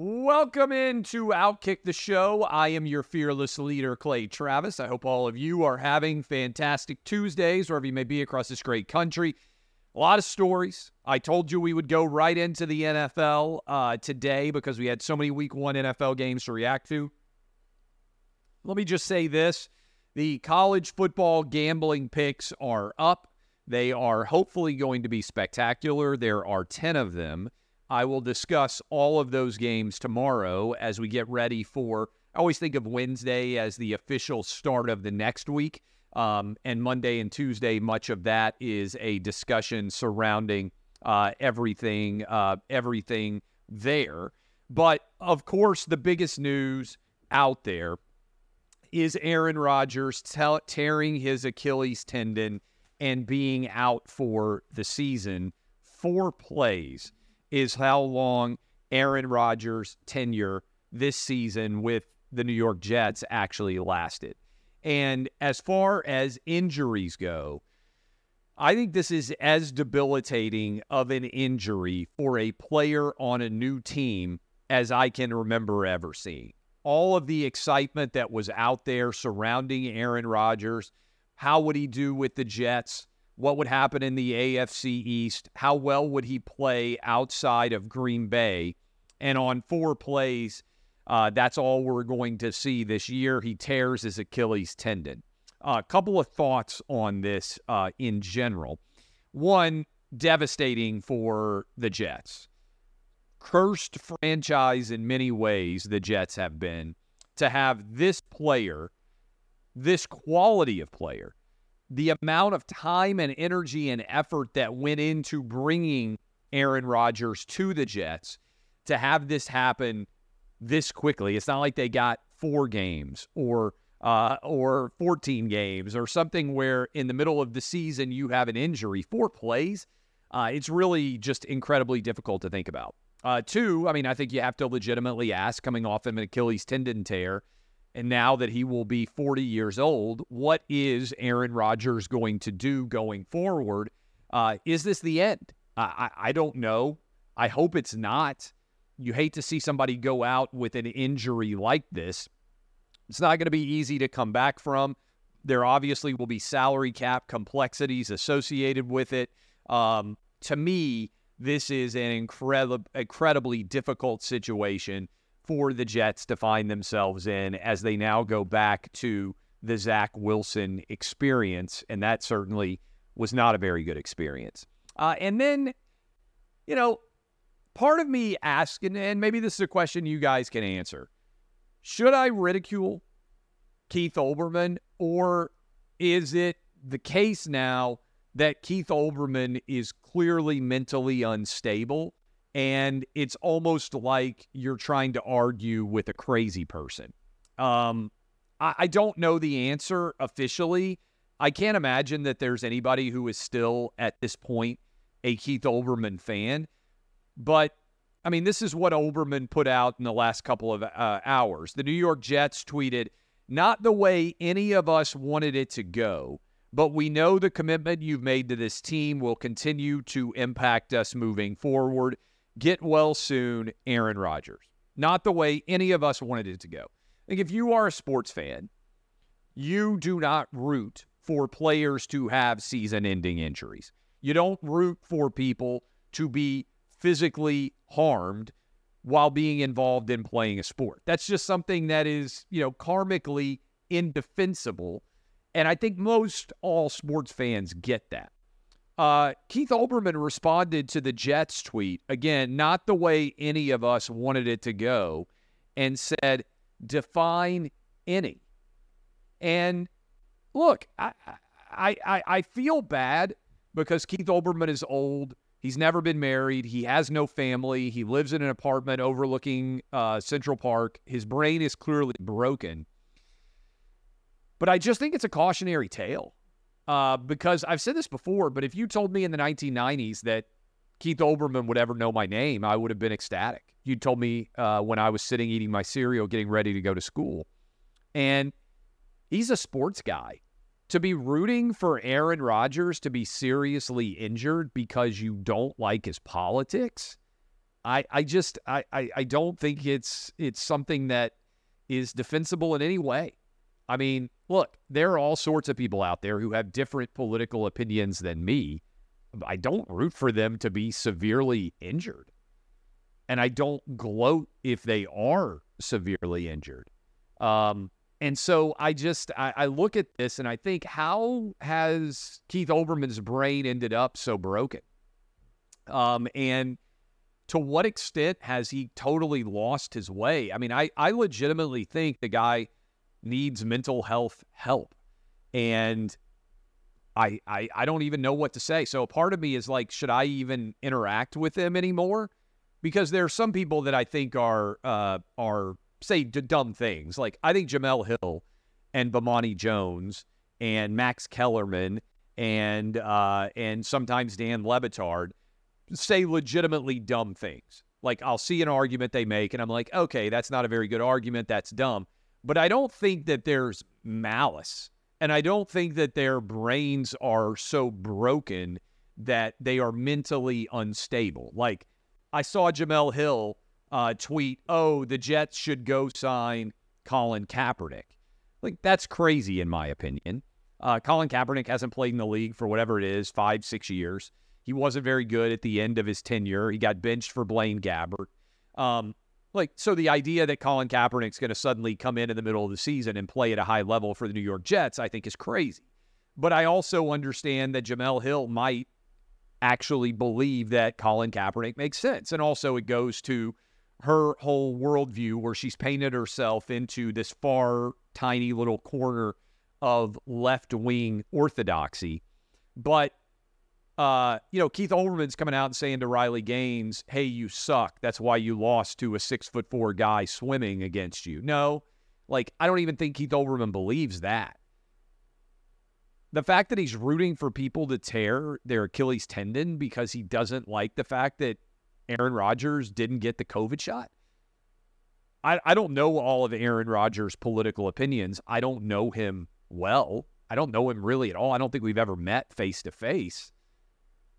Welcome into Outkick the Show. I am your fearless leader, Clay Travis. I hope all of you are having fantastic Tuesdays wherever you may be across this great country. A lot of stories. I told you we would go right into the NFL uh, today because we had so many week one NFL games to react to. Let me just say this the college football gambling picks are up. They are hopefully going to be spectacular. There are 10 of them. I will discuss all of those games tomorrow as we get ready for. I always think of Wednesday as the official start of the next week. Um, and Monday and Tuesday, much of that is a discussion surrounding uh, everything, uh, everything there. But of course, the biggest news out there is Aaron Rodgers te- tearing his Achilles tendon and being out for the season. Four plays is how long Aaron Rodgers' tenure this season with the New York Jets actually lasted. And as far as injuries go, I think this is as debilitating of an injury for a player on a new team as I can remember ever seeing. All of the excitement that was out there surrounding Aaron Rodgers, how would he do with the Jets? What would happen in the AFC East, how well would he play outside of Green Bay. And on four plays, uh, that's all we're going to see this year. He tears his Achilles tendon. A uh, couple of thoughts on this uh, in general. One, devastating for the Jets. Cursed franchise in many ways, the Jets have been. To have this player, this quality of player, the amount of time and energy and effort that went into bringing Aaron Rodgers to the Jets to have this happen this quickly. It's not like they got four games or uh, or 14 games or something where in the middle of the season you have an injury. Four plays, uh, it's really just incredibly difficult to think about. Uh, two, I mean, I think you have to legitimately ask, coming off of an Achilles tendon tear, and now that he will be 40 years old, what is Aaron Rodgers going to do going forward? Uh, is this the end? I, I don't know. I hope it's not. You hate to see somebody go out with an injury like this. It's not going to be easy to come back from. There obviously will be salary cap complexities associated with it. Um, to me, this is an incredibly difficult situation for the Jets to find themselves in as they now go back to the Zach Wilson experience. And that certainly was not a very good experience. Uh, and then, you know, part of me asking, and maybe this is a question you guys can answer should I ridicule Keith Olbermann, or is it the case now that Keith Olbermann is clearly mentally unstable and it's almost like you're trying to argue with a crazy person. Um, I, I don't know the answer officially. I can't imagine that there's anybody who is still at this point a Keith Olbermann fan. But I mean, this is what Olbermann put out in the last couple of uh, hours. The New York Jets tweeted, not the way any of us wanted it to go, but we know the commitment you've made to this team will continue to impact us moving forward. Get well soon, Aaron Rodgers. Not the way any of us wanted it to go. Like if you are a sports fan, you do not root for players to have season ending injuries. You don't root for people to be physically harmed while being involved in playing a sport. That's just something that is, you know, karmically indefensible. And I think most all sports fans get that. Uh, Keith Olbermann responded to the Jets tweet, again, not the way any of us wanted it to go, and said, define any. And look, I, I, I, feel bad because Keith Olbermann is old. He's never been married. He has no family. He lives in an apartment overlooking uh, Central Park. His brain is clearly broken. But I just think it's a cautionary tale uh, because I've said this before, but if you told me in the 1990s that Keith Olbermann would ever know my name, I would have been ecstatic. You told me uh, when I was sitting eating my cereal, getting ready to go to school. And he's a sports guy. To be rooting for Aaron Rodgers to be seriously injured because you don't like his politics, I, I just I, I, I don't think it's it's something that is defensible in any way. I mean, look, there are all sorts of people out there who have different political opinions than me. I don't root for them to be severely injured. And I don't gloat if they are severely injured. Um, and so I just I, I, look at this and I think, how has Keith Olbermann's brain ended up so broken? Um, and to what extent has he totally lost his way? I mean, I, I legitimately think the guy needs mental health help. And I, I I don't even know what to say. So a part of me is like, should I even interact with them anymore? Because there are some people that I think are uh, are say d- dumb things. Like I think Jemele Hill and Bomani Jones and Max Kellerman and uh, and sometimes Dan Le Batard say legitimately dumb things. Like I'll see an argument they make and I'm like, okay, that's not a very good argument. That's dumb. But I don't think that there's malice. And I don't think that their brains are so broken that they are mentally unstable. Like I saw Jemele Hill uh, tweet, "Oh, the Jets should go sign Colin Kaepernick." Like that's crazy in my opinion. Uh, Colin Kaepernick hasn't played in the league for whatever it is, five, six years. He wasn't very good at the end of his tenure. He got benched for Blaine Gabbert. Um, like so, the idea that Colin Kaepernick's going to suddenly come in in the middle of the season and play at a high level for the New York Jets, I think, is crazy. But I also understand that Jemele Hill might actually believe that Colin Kaepernick makes sense, and also it goes to her whole worldview where she's painted herself into this far, tiny little corner of left wing orthodoxy. But, uh, you know, Keith Olbermann's coming out and saying to Riley Gaines, hey, you suck. That's why you lost to a six foot four guy swimming against you. No, like, I don't even think Keith Olbermann believes that. The fact that he's rooting for people to tear their Achilles tendon because he doesn't like the fact that Aaron Rodgers didn't get the COVID shot? I, I don't know all of Aaron Rodgers' political opinions. I don't know him well. I don't know him really at all. I don't think we've ever met face to face.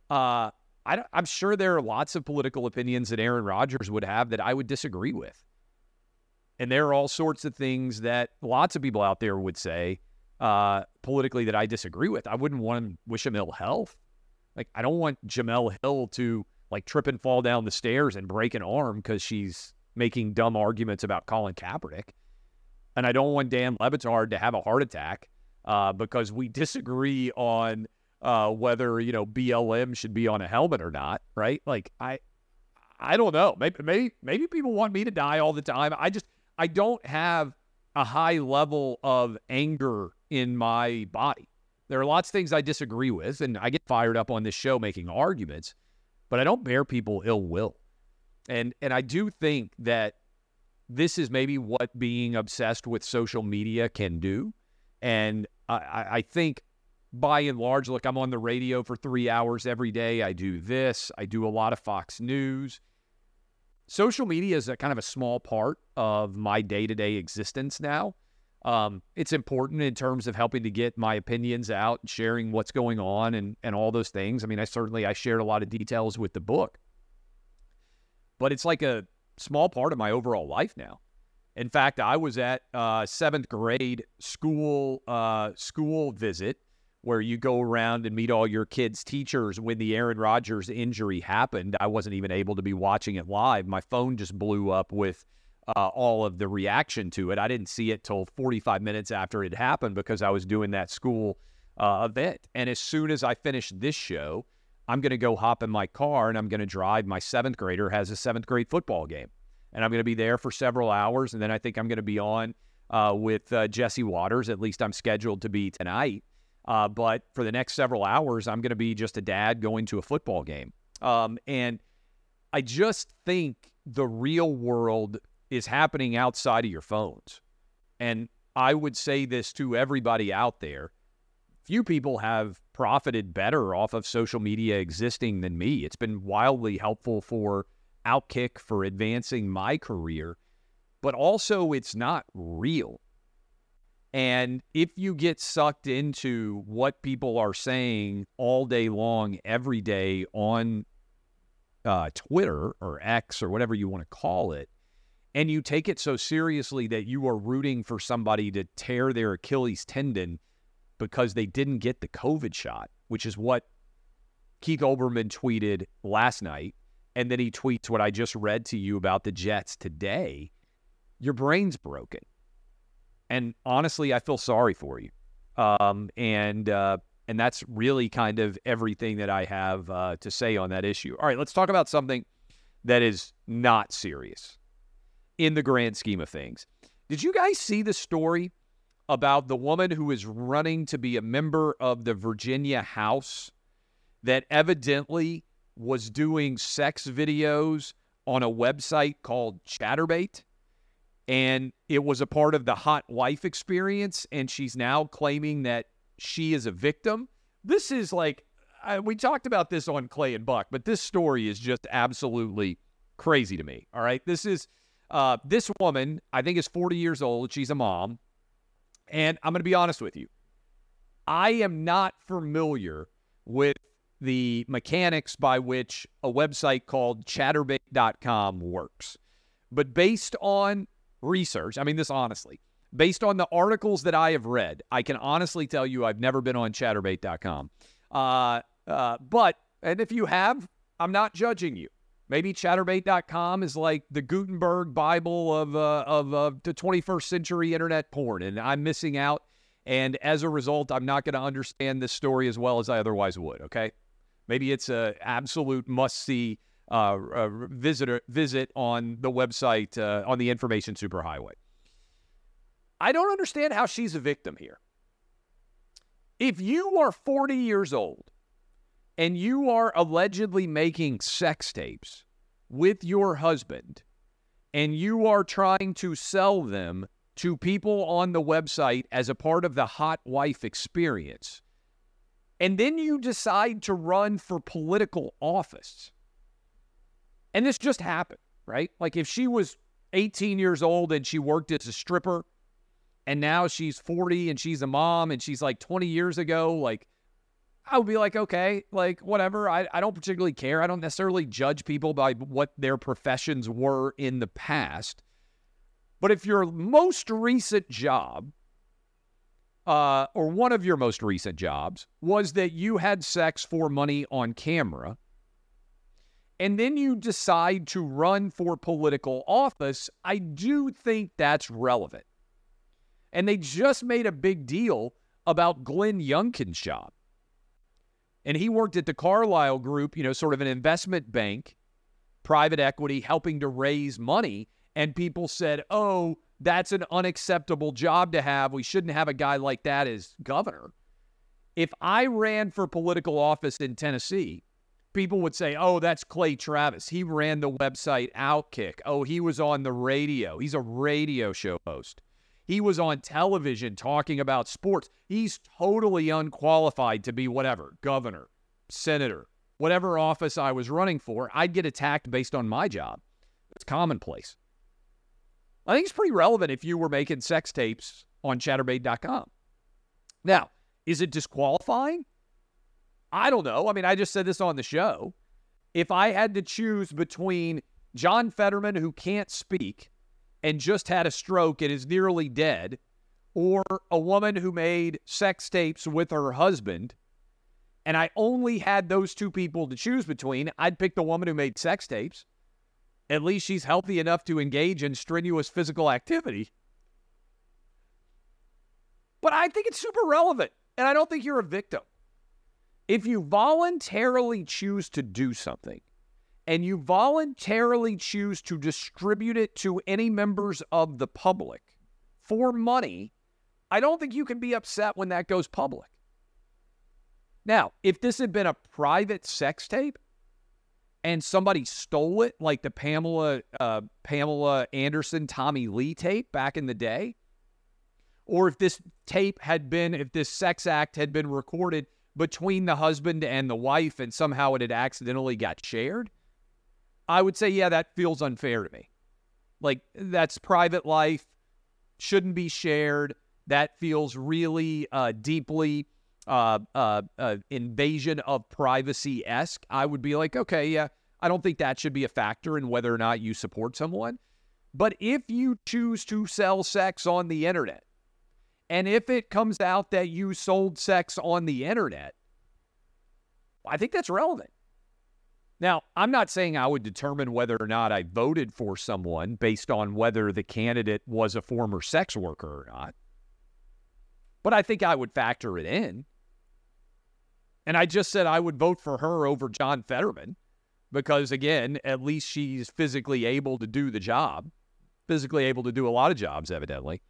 Uh, I, am sure there are lots of political opinions that Aaron Rodgers would have that I would disagree with. And there are all sorts of things that lots of people out there would say uh, politically that I disagree with. I wouldn't want to wish him ill health. Like, I don't want Jemele Hill to like trip and fall down the stairs and break an arm because she's making dumb arguments about Colin Kaepernick. And I don't want Dan Le Batard to have a heart attack uh, because we disagree on uh, whether you know BLM should be on a helmet or not. Right? Like I, I don't know. Maybe maybe maybe people want me to die all the time. I just I don't have a high level of anger in my body. There are lots of things I disagree with, and I get fired up on this show making arguments but I don't bear people ill will. And and I do think that this is maybe what being obsessed with social media can do. And I, I think by and large, look, I'm on the radio for three hours every day. I do this, I do a lot of Fox News. Social media is a kind of a small part of my day to day existence now. Um, it's important in terms of helping to get my opinions out and sharing what's going on and, and all those things. I mean, I certainly I shared a lot of details with the book, but it's like a small part of my overall life now. In fact, I was at uh, seventh grade school uh, school visit where you go around and meet all your kids' teachers. When the Aaron Rodgers injury happened, I wasn't even able to be watching it live. My phone just blew up with uh, all of the reaction to it. I didn't see it till 45 minutes after it happened because I was doing that school uh, event. And as soon as I finish this show, I'm going to go hop in my car and I'm going to drive. My seventh grader has a seventh grade football game, and I'm going to be there for several hours. And then I think I'm going to be on uh, with uh, Jesse Watters. At least I'm scheduled to be tonight. Uh, but for the next several hours, I'm going to be just a dad going to a football game. Um, and I just think the real world is happening outside of your phones. And I would say this to everybody out there. Few people have profited better off of social media existing than me. It's been wildly helpful for Outkick, for advancing my career, but also it's not real. And if you get sucked into what people are saying all day long, every day on uh, Twitter or X or whatever you want to call it, and you take it so seriously that you are rooting for somebody to tear their Achilles tendon because they didn't get the COVID shot, which is what Keith Olbermann tweeted last night. And then he tweets what I just read to you about the Jets today. Your brain's broken. And honestly, I feel sorry for you. Um, and uh, and that's really kind of everything that I have uh, to say on that issue. All right, let's talk about something that is not serious in the grand scheme of things. Did you guys see the story about the woman who is running to be a member of the Virginia House that evidently was doing sex videos on a website called Chaturbate? And it was a part of the hot wife experience. And she's now claiming that she is a victim. This is like, I, we talked about this on Clay and Buck, but this story is just absolutely crazy to me. All right. This is uh, this woman, I think, is 40 years old. She's a mom. And I'm going to be honest with you. I am not familiar with the mechanics by which a website called chaturbate.com works. But based on research, I mean, this honestly, based on the articles that I have read, I can honestly tell you I've never been on chaturbate.com. Uh, uh, but, and if you have, I'm not judging you. Maybe chaturbate.com is like the Gutenberg Bible of, uh, of uh, the 21st century internet porn, and I'm missing out. And as a result, I'm not going to understand this story as well as I otherwise would. Okay, maybe it's a absolute must see uh, uh, visitor visit on the website uh, on the information superhighway. I don't understand how she's a victim here. If you are 40 years old and you are allegedly making sex tapes with your husband and you are trying to sell them to people on the website as a part of the hot wife experience, and then you decide to run for political office, and this just happened, right? Like if she was 18 years old and she worked as a stripper, and now she's 40 and she's a mom and she's like 20 years ago, like I would be like, okay, like whatever. I, I don't particularly care. I don't necessarily judge people by what their professions were in the past. But if your most recent job, uh, or one of your most recent jobs, was that you had sex for money on camera, and then you decide to run for political office, I do think that's relevant. And they just made a big deal about Glenn Youngkin's job and he worked at the Carlyle Group, you know, sort of an investment bank, private equity, helping to raise money. And people said, oh, that's an unacceptable job to have. We shouldn't have a guy like that as governor. If I ran for political office in Tennessee, people would say, oh, that's Clay Travis. He ran the website Outkick. Oh, he was on the radio. He's a radio show host. He was on television talking about sports. He's totally unqualified to be whatever governor, senator, whatever office I was running for. I'd get attacked based on my job. It's commonplace. I think it's pretty relevant if you were making sex tapes on chaturbate.com. Now, is it disqualifying? I don't know. I mean, I just said this on the show. If I had to choose between John Fetterman, who can't speak, and just had a stroke and is nearly dead, or a woman who made sex tapes with her husband, and I only had those two people to choose between, I'd pick the woman who made sex tapes. At least she's healthy enough to engage in strenuous physical activity. But I think it's super relevant, and I don't think you're a victim. If you voluntarily choose to do something, and you voluntarily choose to distribute it to any members of the public for money, I don't think you can be upset when that goes public. Now, if this had been a private sex tape, and somebody stole it, like the Pamela uh, Pamela Anderson Tommy Lee tape back in the day, or if this tape had been, if this sex act had been recorded between the husband and the wife, and somehow it had accidentally got shared, I would say, yeah, that feels unfair to me. Like that's private life, shouldn't be shared. That feels really uh, deeply uh, uh, uh, invasion of privacy esque, I would be like, okay, yeah, I don't think that should be a factor in whether or not you support someone. But if you choose to sell sex on the internet, and if it comes out that you sold sex on the internet, I think that's relevant. Now, I'm not saying I would determine whether or not I voted for someone based on whether the candidate was a former sex worker or not. But I think I would factor it in. And I just said I would vote for her over John Fetterman because, again, at least she's physically able to do the job, physically able to do a lot of jobs, evidently.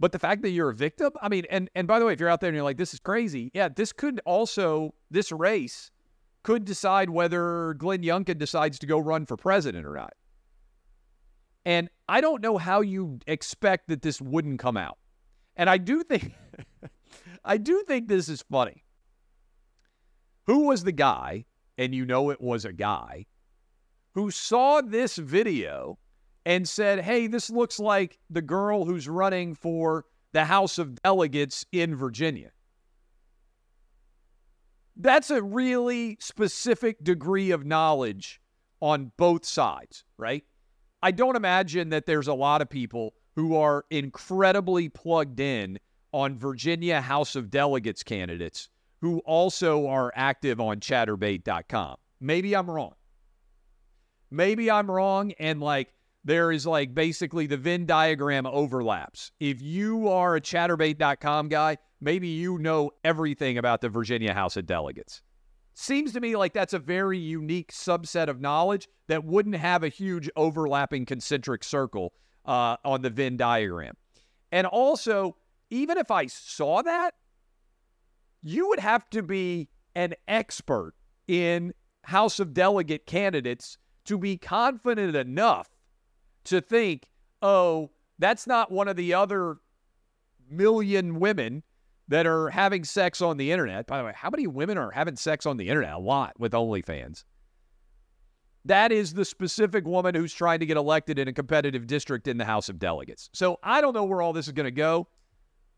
But the fact that you're a victim, I mean, and and by the way, if you're out there and you're like, this is crazy, yeah, this could also this race could decide whether Glenn Youngkin decides to go run for president or not. And I don't know how you expect that this wouldn't come out. And I do think I do think this is funny who was the guy, and you know it was a guy, who saw this video and said, hey, this looks like the girl who's running for the House of Delegates in Virginia. That's a really specific degree of knowledge on both sides, right? I don't imagine that there's a lot of people who are incredibly plugged in on Virginia House of Delegates candidates who also are active on chaturbate.com. Maybe I'm wrong. Maybe I'm wrong. And like, there is like basically the Venn diagram overlaps. If you are a chaturbate.com guy, maybe you know everything about the Virginia House of Delegates. Seems to me like that's a very unique subset of knowledge that wouldn't have a huge overlapping concentric circle uh, on the Venn diagram. And also, even if I saw that, you would have to be an expert in House of Delegate candidates to be confident enough to think, oh, that's not one of the other million women that are having sex on the internet. By the way, how many women are having sex on the internet? A lot with OnlyFans. That is the specific woman who's trying to get elected in a competitive district in the House of Delegates. So I don't know where all this is going to go,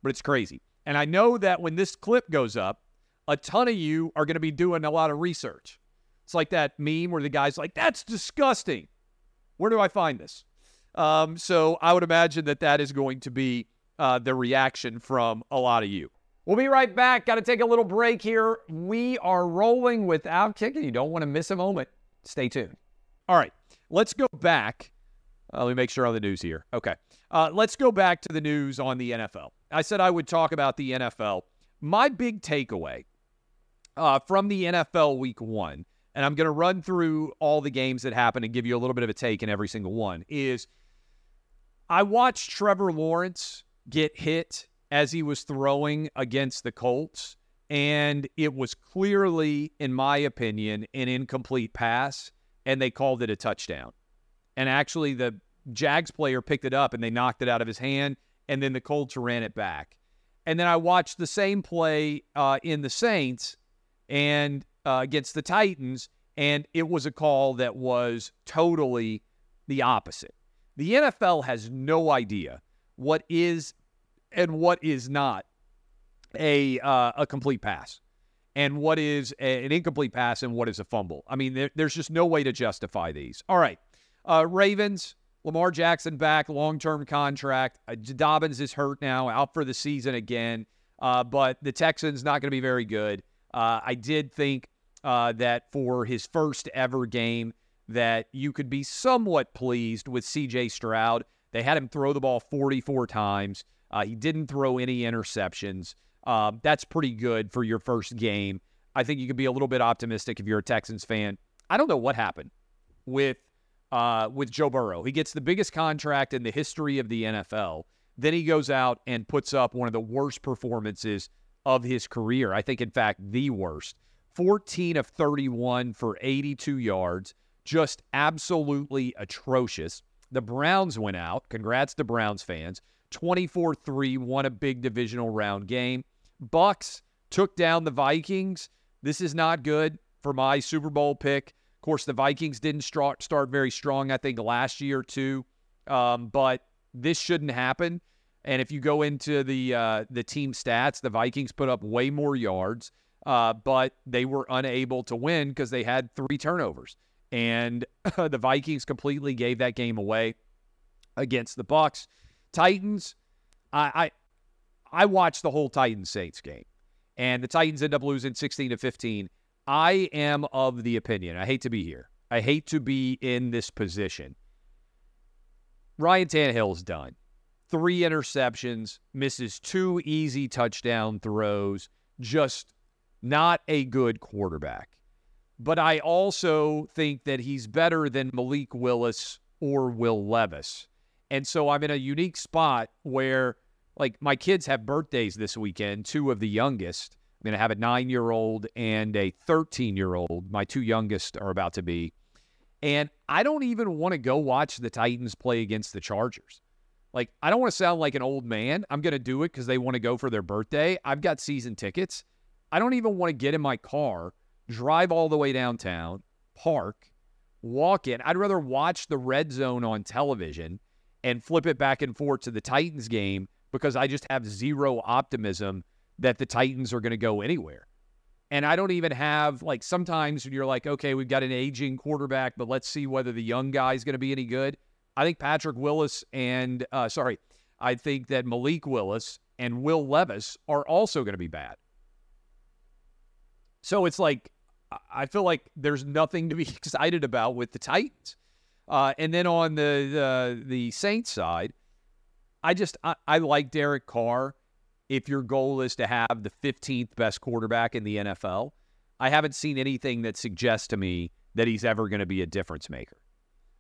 but it's crazy. And I know that when this clip goes up, a ton of you are going to be doing a lot of research. It's like that meme where the guy's like, that's disgusting. Where do I find this? Um, so I would imagine that that is going to be uh, the reaction from a lot of you. We'll be right back. Got to take a little break here. We are rolling without kicking. you don't want to miss a moment. Stay tuned. All right, let's go back. Uh, let me make sure on the news here. Okay. Uh, let's go back to the news on the NFL. I said I would talk about the NFL. My big takeaway uh, from the NFL week one, and I'm going to run through all the games that happened and give you a little bit of a take in every single one, is I watched Trevor Lawrence get hit as he was throwing against the Colts, and it was clearly, in my opinion, an incomplete pass, and they called it a touchdown. And actually, the Jags player picked it up and they knocked it out of his hand, and then the Colts ran it back. And then I watched the same play uh, in the Saints and uh, against the Titans, and it was a call that was totally the opposite. The NFL has no idea what is and what is not a uh, a complete pass, and what is a, an incomplete pass and what is a fumble. I mean, there, there's just no way to justify these. All right, uh, Ravens Lamar Jackson back, long term contract. Uh, Dobbins is hurt now, out for the season again. Uh, but the Texans not going to be very good. Uh, I did think uh, that for his first ever game, that you could be somewhat pleased with C.J. Stroud. They had him throw the ball 44 times. Uh, he didn't throw any interceptions. Um, that's pretty good for your first game. I think you could be a little bit optimistic if you're a Texans fan. I don't know what happened with uh, with Joe Burrow. He gets the biggest contract in the history of the NFL. Then he goes out and puts up one of the worst performances of his career. I think, in fact, the worst. 14 of 31 for 82 yards, just absolutely atrocious. The Browns went out. Congrats to Browns fans. 24-3 won a big divisional round game. Bucs took down the Vikings. This is not good for my Super Bowl pick. Of course, the Vikings didn't start, start very strong, I think, last year too. Um, but this shouldn't happen. And if you go into the uh, the team stats, the Vikings put up way more yards, uh, but they were unable to win because they had three turnovers, and the Vikings completely gave that game away against the Bucs. Titans, I, I I watched the whole Titans Saints game, and the Titans end up losing sixteen to fifteen. I am of the opinion. I hate to be here. I hate to be in this position. Ryan Tannehill's done three interceptions, misses two easy touchdown throws, just not a good quarterback. But I also think that he's better than Malik Willis or Will Levis. And so I'm in a unique spot where, like, my kids have birthdays this weekend, two of the youngest. I'm going to have a nine year old and a 13 year old. My two youngest are about to be. And I don't even want to go watch the Titans play against the Chargers. Like, I don't want to sound like an old man. I'm going to do it because they want to go for their birthday. I've got season tickets. I don't even want to get in my car, drive all the way downtown, park, walk in. I'd rather watch the red zone on television and flip it back and forth to the Titans game because I just have zero optimism that the Titans are going to go anywhere. And I don't even have, like, sometimes you're like, okay, we've got an aging quarterback, but let's see whether the young guy is going to be any good. I think Patrick Willis and, uh, sorry, I think that Malik Willis and Will Levis are also going to be bad. So it's like, I feel like there's nothing to be excited about with the Titans. Uh, and then on the, the, the Saints side, I just I, I like Derek Carr. If your goal is to have the 15th best quarterback in the NFL, I haven't seen anything that suggests to me that he's ever going to be a difference maker.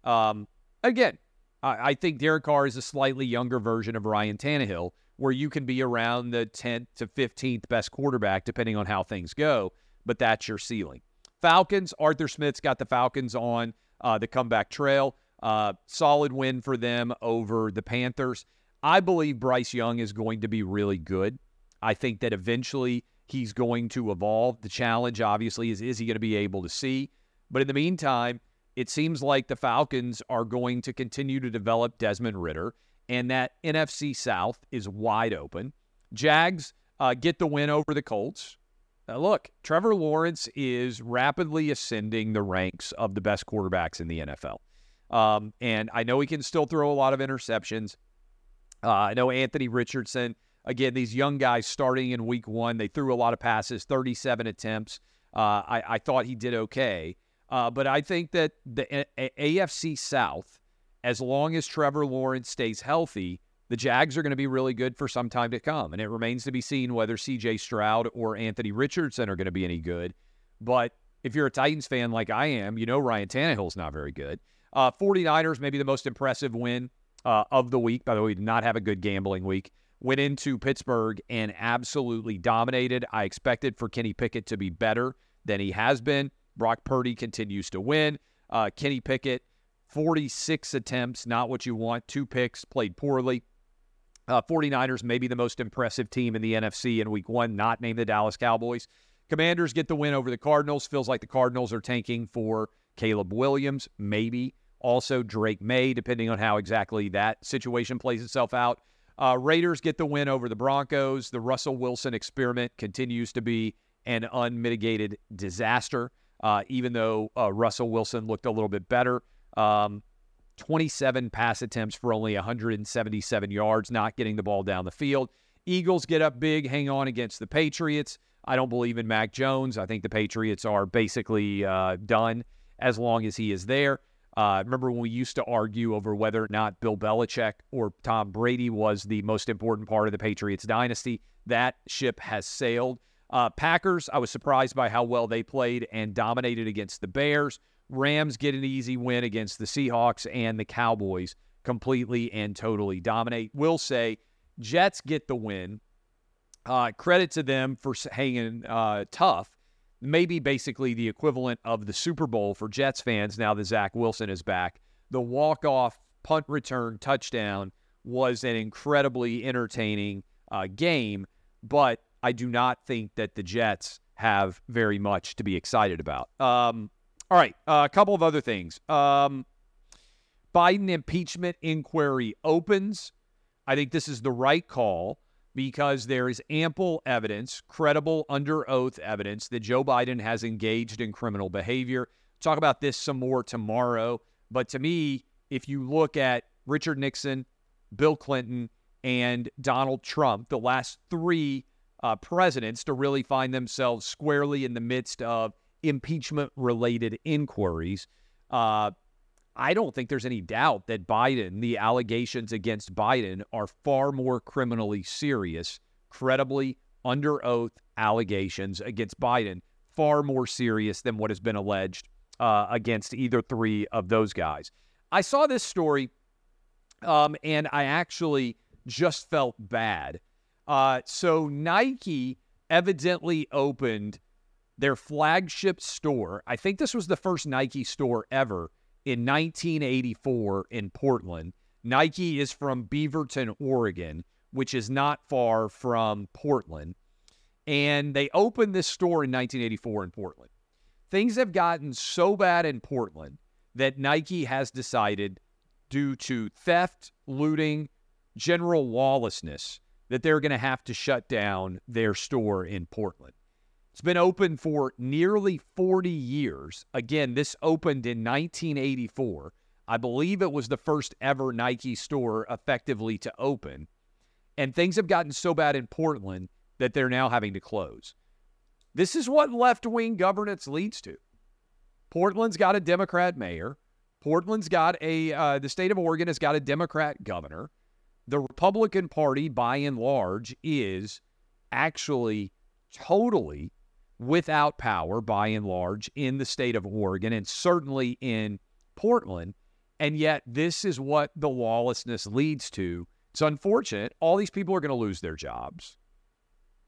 Um, again, I, I think Derek Carr is a slightly younger version of Ryan Tannehill, where you can be around the 10th to 15th best quarterback, depending on how things go, but that's your ceiling. Falcons, Arthur Smith's got the Falcons on uh, the comeback trail. Uh, solid win for them over the Panthers. I believe Bryce Young is going to be really good. I think that eventually he's going to evolve. The challenge, obviously, is is he going to be able to see? But in the meantime, it seems like the Falcons are going to continue to develop Desmond Ridder, and that NFC South is wide open. Jags uh, get the win over the Colts. Now look, Trevor Lawrence is rapidly ascending the ranks of the best quarterbacks in the NFL. Um, and I know he can still throw a lot of interceptions. Uh, I know Anthony Richardson, again, these young guys starting in week one, they threw a lot of passes, 37 attempts. Uh, I, I thought he did okay. Uh, but I think that the A- A- AFC South, as long as Trevor Lawrence stays healthy, the Jags are going to be really good for some time to come. And it remains to be seen whether CJ Stroud or Anthony Richardson are going to be any good. But if you're a Titans fan like I am, you know Ryan Tannehill's not very good. Uh, 49ers, maybe the most impressive win uh, of the week. By the way, we did not have a good gambling week. Went into Pittsburgh and absolutely dominated. I expected for Kenny Pickett to be better than he has been. Brock Purdy continues to win. Uh, Kenny Pickett, 46 attempts, not what you want. Two picks, played poorly. Uh, 49ers, maybe the most impressive team in the NFC in week one, not named the Dallas Cowboys. Commanders get the win over the Cardinals. Feels like the Cardinals are tanking for Caleb Williams, maybe. Also, Drake Maye, depending on how exactly that situation plays itself out. Uh, Raiders get the win over the Broncos. The Russell Wilson experiment continues to be an unmitigated disaster uh, even though uh, Russell Wilson looked a little bit better. Um, 27 pass attempts for only 177 yards, not getting the ball down the field. Eagles get up big, hang on against the Patriots. I don't believe in Mac Jones. I think the Patriots are basically uh, done as long as he is there. Uh, remember when we used to argue over whether or not Bill Belichick or Tom Brady was the most important part of the Patriots dynasty? That ship has sailed. Uh, Packers, I was surprised by how well they played and dominated against the Bears. Rams get an easy win against the Seahawks and the Cowboys completely and totally dominate. Will say Jets get the win. Uh, credit to them for hanging uh, tough. maybe basically the equivalent of the Super Bowl for Jets fans now that Zach Wilson is back. The walk off punt return touchdown was an incredibly entertaining uh, game, but I do not think that the Jets have very much to be excited about. Um, all right, uh, a couple of other things. Um, Biden impeachment inquiry opens. I think this is the right call because there is ample evidence, credible under oath evidence, that Joe Biden has engaged in criminal behavior. Talk about this some more tomorrow. But to me, if you look at Richard Nixon, Bill Clinton, and Donald Trump, the last three uh, presidents to really find themselves squarely in the midst of impeachment related inquiries, uh, I don't think there's any doubt that Biden, the allegations against Biden are far more criminally serious, credibly under oath allegations against Biden, far more serious than what has been alleged uh, against either three of those guys. I saw this story um, and I actually just felt bad. Uh, so Nike evidently opened their flagship store. I think this was the first Nike store ever in 1984 in Portland. Nike is from Beaverton, Oregon, which is not far from Portland. And they opened this store in 1984 in Portland. Things have gotten so bad in Portland that Nike has decided, due to theft, looting, general lawlessness, that they're going to have to shut down their store in Portland. It's been open for nearly 40 years. Again, this opened in 1984. I believe it was the first ever Nike store effectively to open. And things have gotten so bad in Portland that they're now having to close. This is what left wing governance leads to. Portland's got a Democrat mayor. Portland's got a, uh, the state of Oregon has got a Democrat governor. The Republican Party, by and large, is actually totally without power by and large in the state of Oregon and certainly in Portland. And yet, this is what the lawlessness leads to. It's unfortunate. All these people are going to lose their jobs.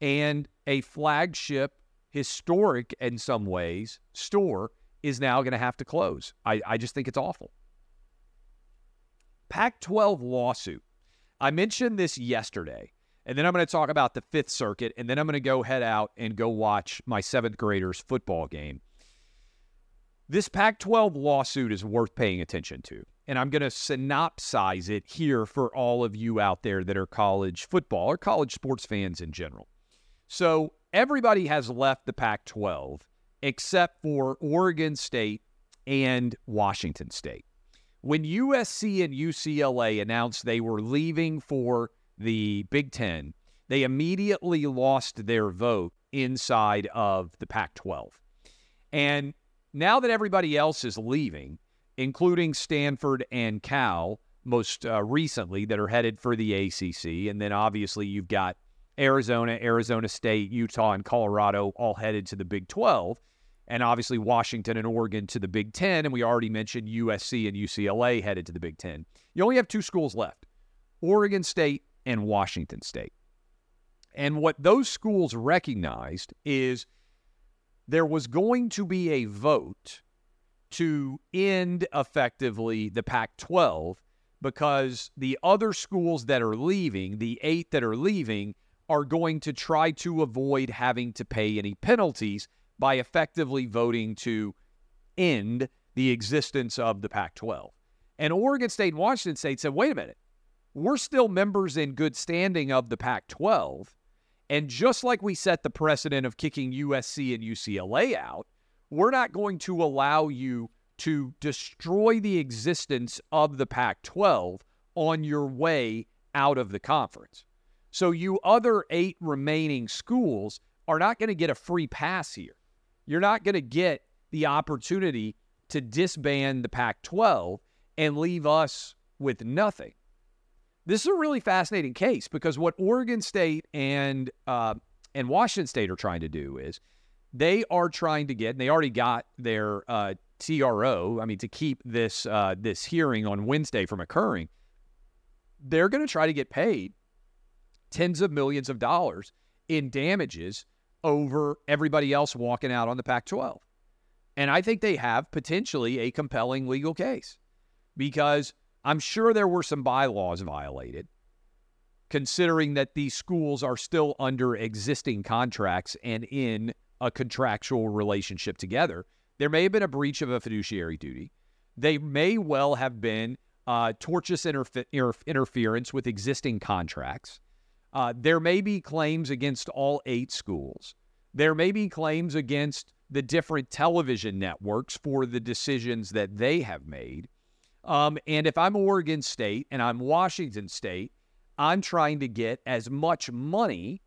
And a flagship, historic in some ways, store is now going to have to close. I, I just think it's awful. Pac 12 lawsuit. I mentioned this yesterday. And then I'm going to talk about the Fifth Circuit, and then I'm going to go head out and go watch my seventh graders football game. This Pac 12 lawsuit is worth paying attention to. And I'm going to synopsize it here for all of you out there that are college football or college sports fans in general. So, everybody has left the Pac 12 except for Oregon State and Washington State. When USC and UCLA announced they were leaving for the Big Ten, they immediately lost their vote inside of the Pac 12. And now that everybody else is leaving, including Stanford and Cal, most uh, recently, that are headed for the ACC, and then obviously you've got Arizona, Arizona State, Utah, and Colorado all headed to the Big 12, and obviously Washington and Oregon to the Big 10, and we already mentioned USC and UCLA headed to the Big 10. You only have two schools left Oregon State and Washington State. And what those schools recognized is there was going to be a vote to end effectively the Pac 12 because the other schools that are leaving, the eight that are leaving, are going to try to avoid having to pay any penalties by effectively voting to end the existence of the Pac 12. And Oregon State and Washington State said, wait a minute, we're still members in good standing of the Pac 12. And just like we set the precedent of kicking USC and UCLA out, we're not going to allow you to destroy the existence of the Pac 12 on your way out of the conference. So, you other eight remaining schools are not going to get a free pass here. You're not going to get the opportunity to disband the Pac 12 and leave us with nothing. This is a really fascinating case because what Oregon State and uh, and Washington State are trying to do is they are trying to get, and they already got their uh, TRO. I mean, to keep this uh, this hearing on Wednesday from occurring, they're going to try to get paid tens of millions of dollars in damages over everybody else walking out on the Pac 12. And I think they have potentially a compelling legal case because I'm sure there were some bylaws violated, considering that these schools are still under existing contracts and in a contractual relationship together. There may have been a breach of a fiduciary duty. They may well have been uh, tortious interfe- interference with existing contracts. Uh, there may be claims against all eight schools. There may be claims against the different television networks for the decisions that they have made. Um, and if I'm Oregon State and I'm Washington State, I'm trying to get as much money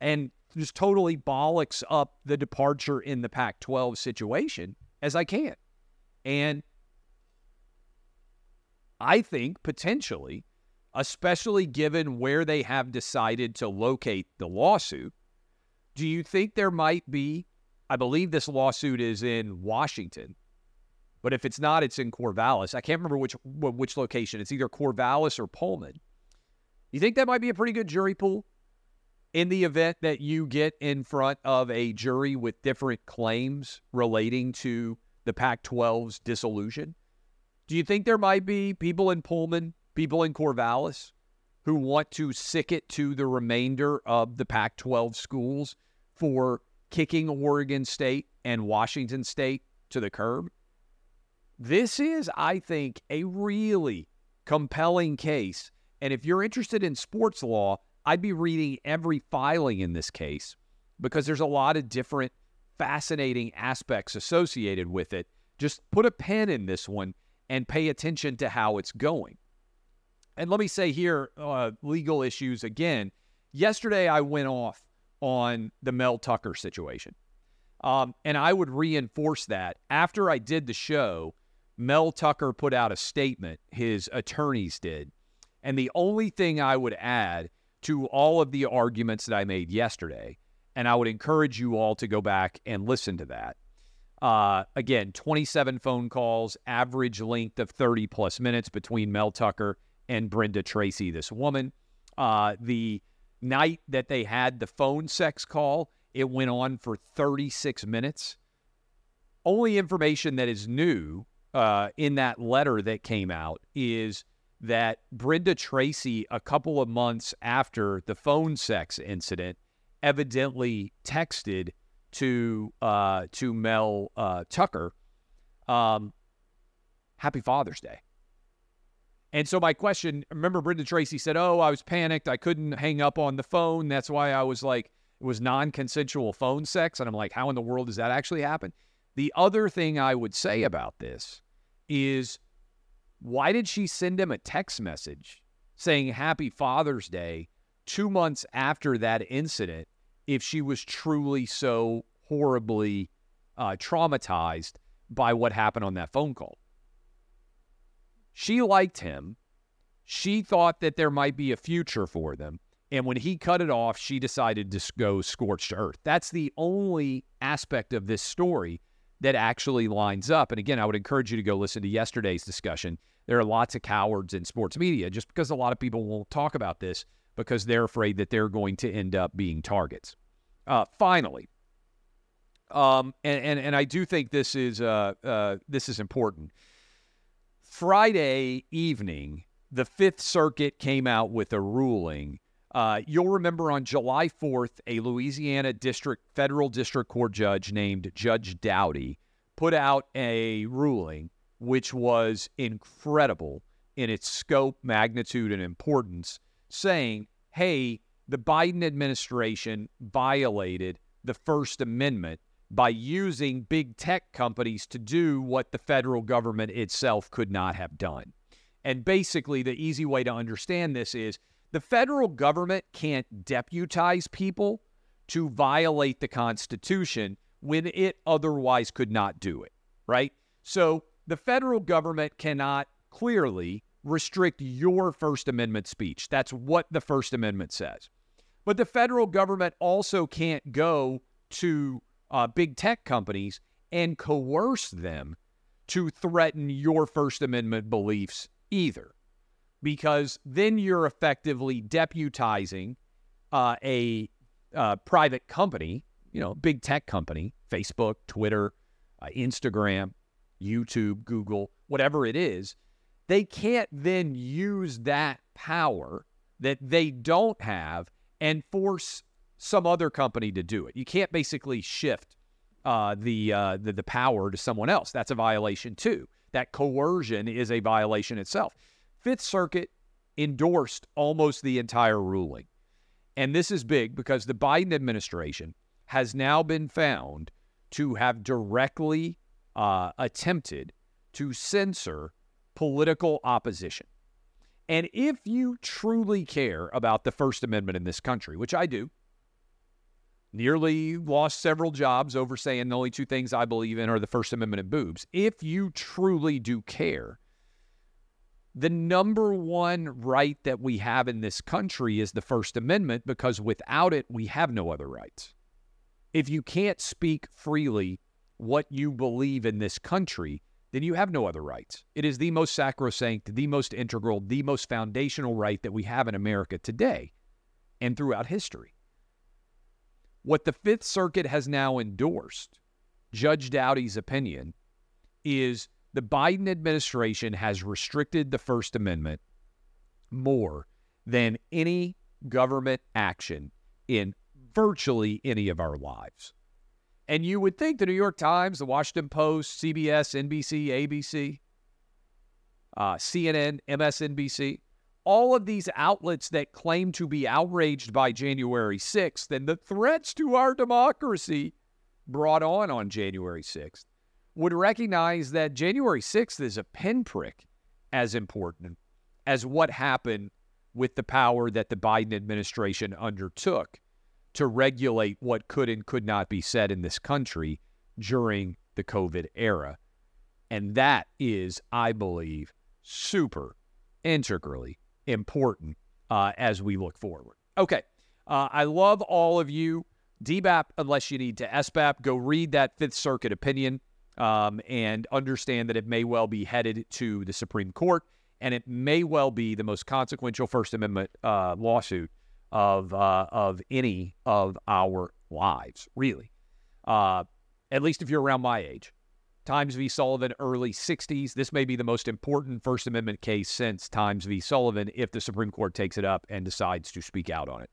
and just totally bollocks up the departure in the Pac 12 situation as I can. And I think potentially, especially given where they have decided to locate the lawsuit, do you think there might be? I believe this lawsuit is in Washington, but if it's not, it's in Corvallis. I can't remember which which location. It's either Corvallis or Pullman. You think that might be a pretty good jury pool in the event that you get in front of a jury with different claims relating to the Pac 12's dissolution? Do you think there might be people in Pullman, people in Corvallis who want to sick it to the remainder of the Pac 12 schools for kicking Oregon State and Washington State to the curb? This is, I think, a really compelling case. And if you're interested in sports law, I'd be reading every filing in this case because there's a lot of different fascinating aspects associated with it. Just put a pen in this one and pay attention to how it's going. And let me say here, uh, legal issues again. Yesterday, I went off on the Mel Tucker situation. Um, and I would reinforce that. After I did the show, Mel Tucker put out a statement, his attorneys did. And the only thing I would add to all of the arguments that I made yesterday, and I would encourage you all to go back and listen to that, uh, again, 27 phone calls, average length of 30 plus minutes between Mel Tucker and Brenda Tracy, this woman. Uh, the night that they had the phone sex call, it went on for 36 minutes. Only information that is new uh, in that letter that came out is that Brenda Tracy, a couple of months after the phone sex incident, evidently texted to uh, to Mel uh, Tucker, um, Happy Father's Day. And so my question, remember Brenda Tracy said, "Oh, I was panicked. I couldn't hang up on the phone. That's why I was like it was non-consensual phone sex." And I'm like, "How in the world does that actually happen?" The other thing I would say about this is why did she send him a text message saying Happy Father's Day 2 months after that incident if she was truly so horribly uh, traumatized by what happened on that phone call. She liked him. She thought that there might be a future for them. And when he cut it off, she decided to go scorched earth. That's the only aspect of this story that actually lines up. And again, I would encourage you to go listen to yesterday's discussion. There are lots of cowards in sports media just because a lot of people won't talk about this because they're afraid that they're going to end up being targets. Uh, finally, um, and, and and I do think this is uh, uh, this is important. Friday evening, the Fifth Circuit came out with a ruling. Uh, you'll remember on July 4th, a Louisiana district federal district court judge named Judge Doughty put out a ruling which was incredible in its scope, magnitude, and importance, saying, "Hey, the Biden administration violated the First Amendment by using big tech companies to do what the federal government itself could not have done. And basically, the easy way to understand this is the federal government can't deputize people to violate the Constitution when it otherwise could not do it, right? So the federal government cannot clearly restrict your First Amendment speech. That's what the First Amendment says. But the federal government also can't go to uh, big tech companies and coerce them to threaten your First Amendment beliefs either, because then you're effectively deputizing uh, a uh, private company, you know, big tech company, Facebook, Twitter, uh, Instagram, YouTube, Google, whatever it is, they can't then use that power that they don't have and force some other company to do it. You can't basically shift uh, the, uh, the the power to someone else. That's a violation too. That coercion is a violation itself. Fifth Circuit endorsed almost the entire ruling, and this is big because the Biden administration has now been found to have directly uh, attempted to censor political opposition. And if you truly care about the First Amendment in this country, which I do, nearly lost several jobs over saying the only two things I believe in are the First Amendment and boobs. If you truly do care, the number one right that we have in this country is the First Amendment because without it, we have no other rights. If you can't speak freely what you believe in this country, then you have no other rights. It is the most sacrosanct, the most integral, the most foundational right that we have in America today and throughout history. What the Fifth Circuit has now endorsed, Judge Doughty's opinion, is the Biden administration has restricted the First Amendment more than any government action in virtually any of our lives. And you would think the New York Times, the Washington Post, CBS, NBC, ABC, uh, CNN, MSNBC, all of these outlets that claim to be outraged by January 6th and the threats to our democracy brought on on January 6th would recognize that January 6th is a pinprick as important as what happened with the power that the Biden administration undertook to regulate what could and could not be said in this country during the COVID era. And that is, I believe, super integrally important uh, as we look forward. Okay. Uh, I love all of you. DBAP, unless you need to SBAP, go read that Fifth Circuit opinion um, and understand that it may well be headed to the Supreme Court and it may well be the most consequential First Amendment uh, lawsuit of uh, of any of our lives, really. Uh, at least if you're around my age. Times v. Sullivan, early 60s. This may be the most important First Amendment case since Times v. Sullivan if the Supreme Court takes it up and decides to speak out on it.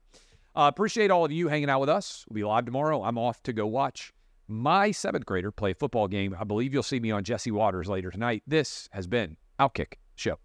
Uh, appreciate all of you hanging out with us. We'll be live tomorrow. I'm off to go watch my seventh grader play a football game. I believe you'll see me on Jesse Watters later tonight. This has been Outkick Show.